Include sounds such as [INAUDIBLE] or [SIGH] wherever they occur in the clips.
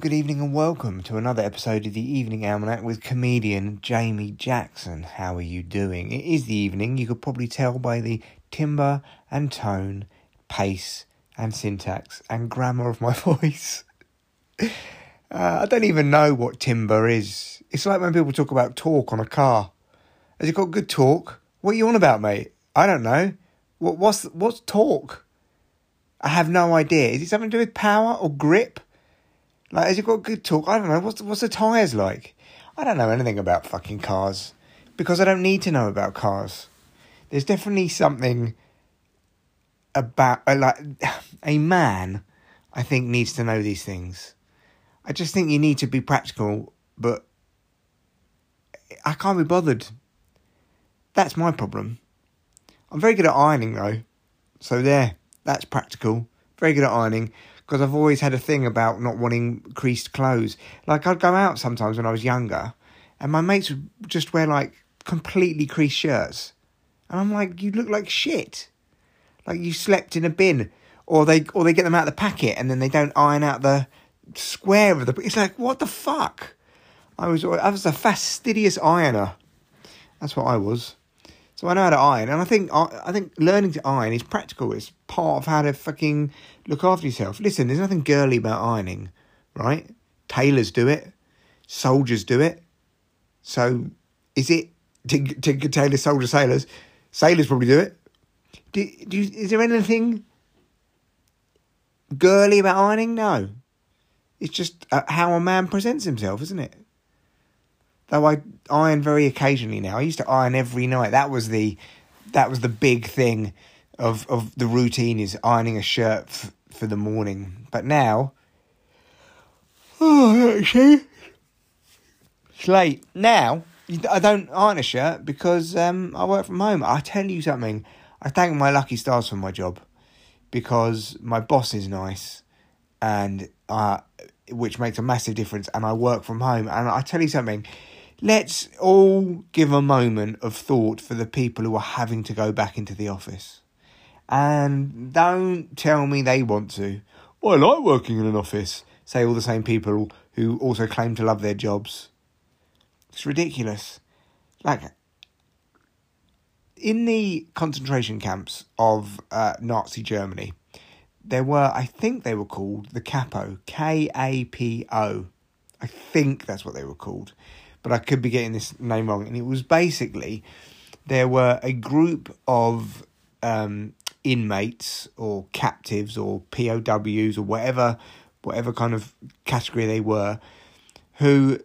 Good evening, and welcome to another episode of the Evening Almanac with comedian Jamie Jackson. How are you doing? It is the evening. You could probably tell by the timbre and tone, pace and syntax and grammar of my [LAUGHS] voice. Uh, I don't even know what timbre is. It's like when people talk about torque on a car. Has it got good torque? What are you on about, mate? I don't know. What, what's what's torque? I have no idea. Is it something to do with power or grip? Like, has it got good torque? I don't know. What's what's the tires like? I don't know anything about fucking cars because I don't need to know about cars. There's definitely something about uh, like [SIGHS] a man. I think needs to know these things. I just think you need to be practical, but I can't be bothered. That's my problem. I'm very good at ironing though, so there. That's practical. Very good at ironing because I've always had a thing about not wanting creased clothes. Like I'd go out sometimes when I was younger, and my mates would just wear like completely creased shirts, and I'm like, you look like shit, like you slept in a bin, or they or they get them out of the packet and then they don't iron out the square of the. It's like what the fuck. I was I was a fastidious ironer. That's what I was. So I know how to iron, and I think I think learning to iron is practical. It's part of how to fucking look after yourself. Listen, there's nothing girly about ironing, right? Tailors do it, soldiers do it. So is it Tinker Tailor Soldier Sailors? Sailors probably do it. Do, do is there anything girly about ironing? No. It's just uh, how a man presents himself, isn't it? Though I iron very occasionally now. I used to iron every night. That was the that was the big thing of of the routine is ironing a shirt f- for the morning. But now, [SIGHS] oh, see, it's late now. I don't iron a shirt because um, I work from home. I tell you something. I thank my lucky stars for my job because my boss is nice, and uh, which makes a massive difference. And I work from home. And I tell you something let's all give a moment of thought for the people who are having to go back into the office. And don't tell me they want to. I like working in an office, say all the same people who also claim to love their jobs. It's ridiculous. Like, in the concentration camps of uh, Nazi Germany, there were, I think they were called the Kapo, K A P O. I think that's what they were called but I could be getting this name wrong. And it was basically there were a group of um, inmates or captives or POWs or whatever whatever kind of category they were, who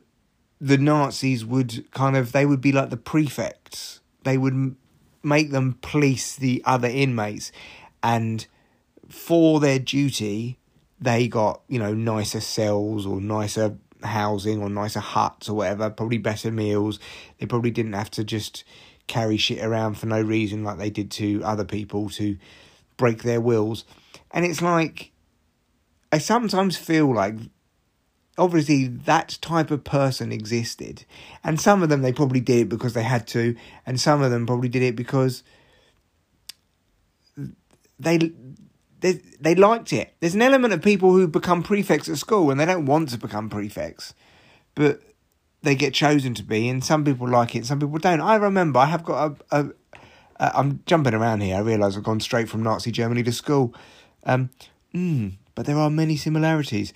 the Nazis would kind of they would be like the prefects. They would make them police the other inmates, and for their duty, they got you know nicer cells or nicer housing or nicer huts or whatever, probably better meals. They probably didn't have to just carry shit around for no reason like they did to other people to break their wills. And it's like, I sometimes feel like obviously that type of person existed. And some of them they probably did it because they had to, and some of them probably did it because they they they liked it. There's an element of people who become prefects at school and they don't want to become prefects, but they get chosen to be, and some people like it, some people don't. I remember I have got a. a, a I'm jumping around here. I realise I've gone straight from Nazi Germany to school, um, mm, but there are many similarities.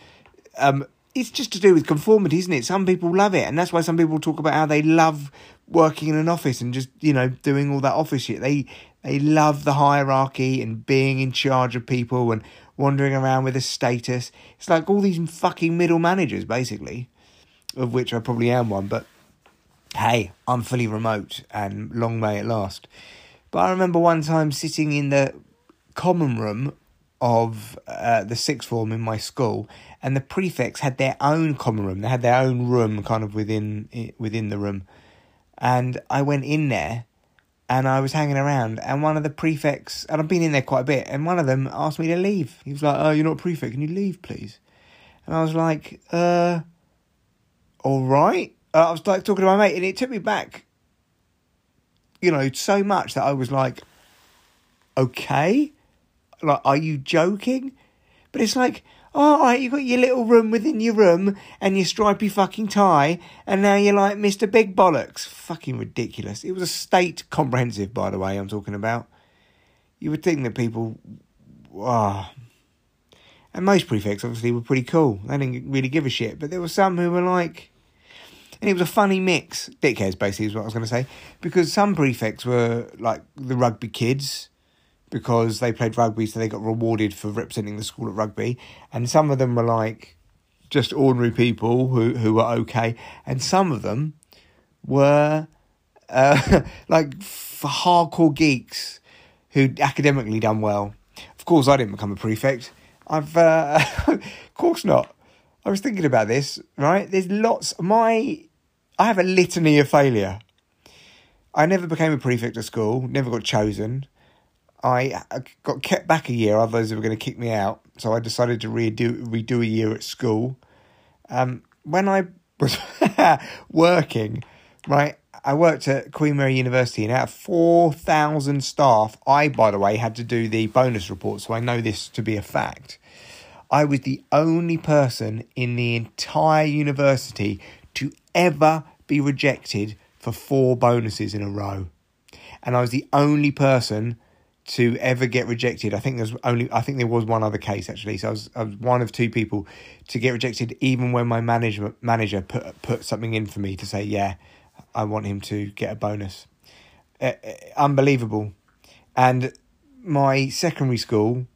Um, it's just to do with conformity, isn't it? Some people love it, and that's why some people talk about how they love working in an office and just you know doing all that office shit. They they love the hierarchy and being in charge of people and wandering around with a status. It's like all these fucking middle managers, basically, of which I probably am one. But hey, I'm fully remote and long may it last. But I remember one time sitting in the common room of uh, the sixth form in my school, and the prefects had their own common room. They had their own room, kind of within within the room, and I went in there and I was hanging around, and one of the prefects, and I've been in there quite a bit, and one of them asked me to leave. He was like, "Oh, you're not a prefect. Can you leave, please?" And I was like, "Uh, all right." Uh, I was like talking to my mate, and it took me back, you know, so much that I was like, "Okay, like, are you joking?" But it's like all right, you got your little room within your room and your stripy fucking tie, and now you're like Mr. Big Bollocks. Fucking ridiculous. It was a state comprehensive, by the way, I'm talking about. You would think that people. Ah. Oh. And most prefects, obviously, were pretty cool. They didn't really give a shit, but there were some who were like. And it was a funny mix. Dickheads, basically, is what I was going to say. Because some prefects were like the rugby kids because they played rugby, so they got rewarded for representing the school at rugby. And some of them were like just ordinary people who, who were okay, and some of them were uh, [LAUGHS] like hardcore geeks who'd academically done well. Of course, I didn't become a prefect. I've, uh, [LAUGHS] of course not. I was thinking about this. Right, there's lots. My, I have a litany of failure. I never became a prefect at school. Never got chosen. I got kept back a year, otherwise they were going to kick me out. So I decided to redo redo a year at school. Um, when I [LAUGHS] was working, right, I worked at Queen Mary University, and out of four thousand staff, I, by the way, had to do the bonus report, so I know this to be a fact. I was the only person in the entire university to ever be rejected for four bonuses in a row. And I was the only person to ever get rejected. I think there's only I think there was one other case actually. So I was I was one of two people to get rejected, even when my management manager put put something in for me to say, yeah, I want him to get a bonus. Uh, unbelievable, and my secondary school.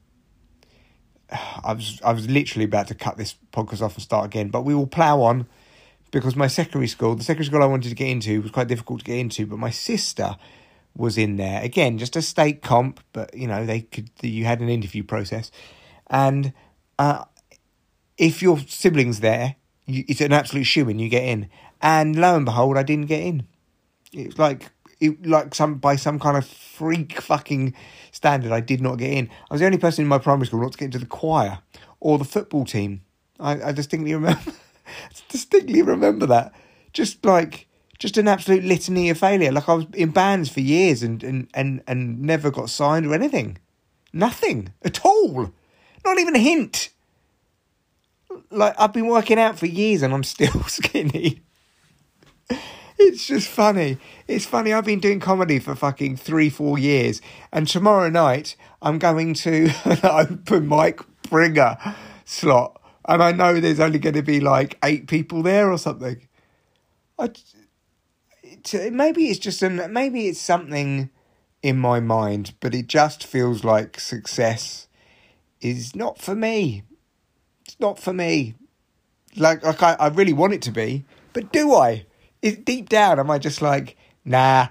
I was I was literally about to cut this podcast off and start again, but we will plow on because my secondary school, the secondary school I wanted to get into, was quite difficult to get into. But my sister was in there. Again, just a state comp, but you know they could. You had an interview process, and uh, if your siblings there, you, it's an absolute shoe in. You get in, and lo and behold, I didn't get in. It's like it, like some by some kind of freak fucking standard, I did not get in. I was the only person in my primary school not to get into the choir or the football team. I, I distinctly remember, [LAUGHS] distinctly remember that. Just like just an absolute litany of failure. Like I was in bands for years and, and, and, and never got signed or anything. Nothing at all. Not even a hint. Like I've been working out for years and I'm still [LAUGHS] skinny. It's just funny. It's funny. I've been doing comedy for fucking three, four years, and tomorrow night I'm going to [LAUGHS] an open mic bringer slot, and I know there's only going to be like eight people there or something. I to, maybe it's just an maybe it's something in my mind, but it just feels like success is not for me. It's not for me. Like like I, I really want it to be, but do I? Is, deep down, am I just like, nah,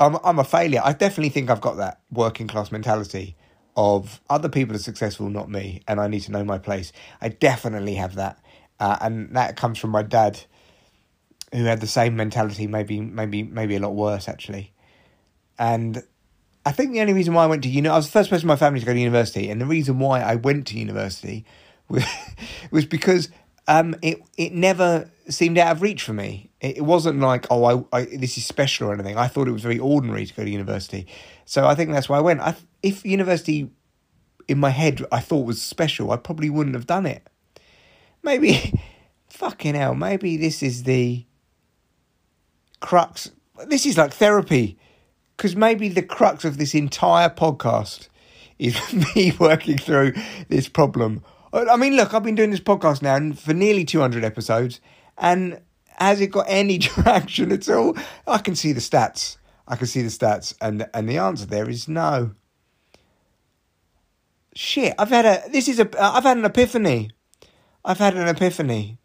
I'm I'm a failure. I definitely think I've got that working class mentality of other people are successful, not me, and I need to know my place. I definitely have that, uh, and that comes from my dad who had the same mentality, maybe maybe maybe a lot worse actually. And I think the only reason why I went to uni, I was the first person in my family to go to university, and the reason why I went to university was, [LAUGHS] was because um, it it never seemed out of reach for me. It, it wasn't like oh I, I this is special or anything. I thought it was very ordinary to go to university, so I think that's why I went. I, if university in my head I thought was special, I probably wouldn't have done it. Maybe, [LAUGHS] fucking hell, maybe this is the crux. This is like therapy, because maybe the crux of this entire podcast is [LAUGHS] me working through this problem. I mean, look, I've been doing this podcast now for nearly 200 episodes, and has it got any [LAUGHS] traction at all? I can see the stats. I can see the stats, and and the answer there is no. Shit, I've had a. This is a. I've had an epiphany. I've had an epiphany.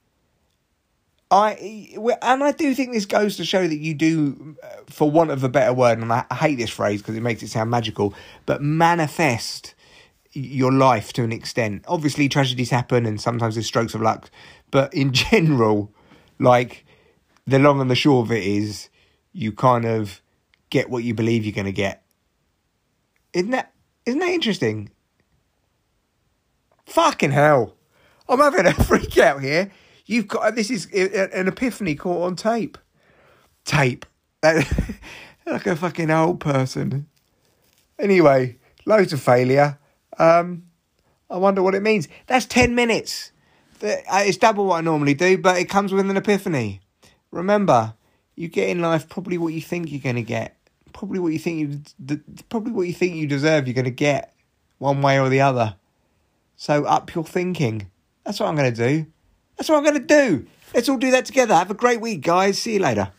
I and I do think this goes to show that you do, uh, for want of a better word, and I hate this phrase because it makes it sound magical, but manifest your life to an extent. Obviously, tragedies happen, and sometimes there's strokes of luck, but in [LAUGHS] general, like the long and the short of it is, you kind of get what you believe you're going to get. Isn't that isn't that interesting? Fucking hell! I'm having a [LAUGHS] freak out here. You've got this is an epiphany caught on tape. Tape. [LAUGHS] like a fucking old person. Anyway, loads of failure. Um, I wonder what it means. That's 10 minutes. Uh, it's double what I normally do, but it comes with an epiphany. Remember, you get in life probably what you think you're going to get. Probably what you think you, probably what you think you deserve. You're going to get one way or the other. So up your thinking. That's what I'm going to do. That's what I'm going to do. Let's all do that together. Have a great week, guys. See you later.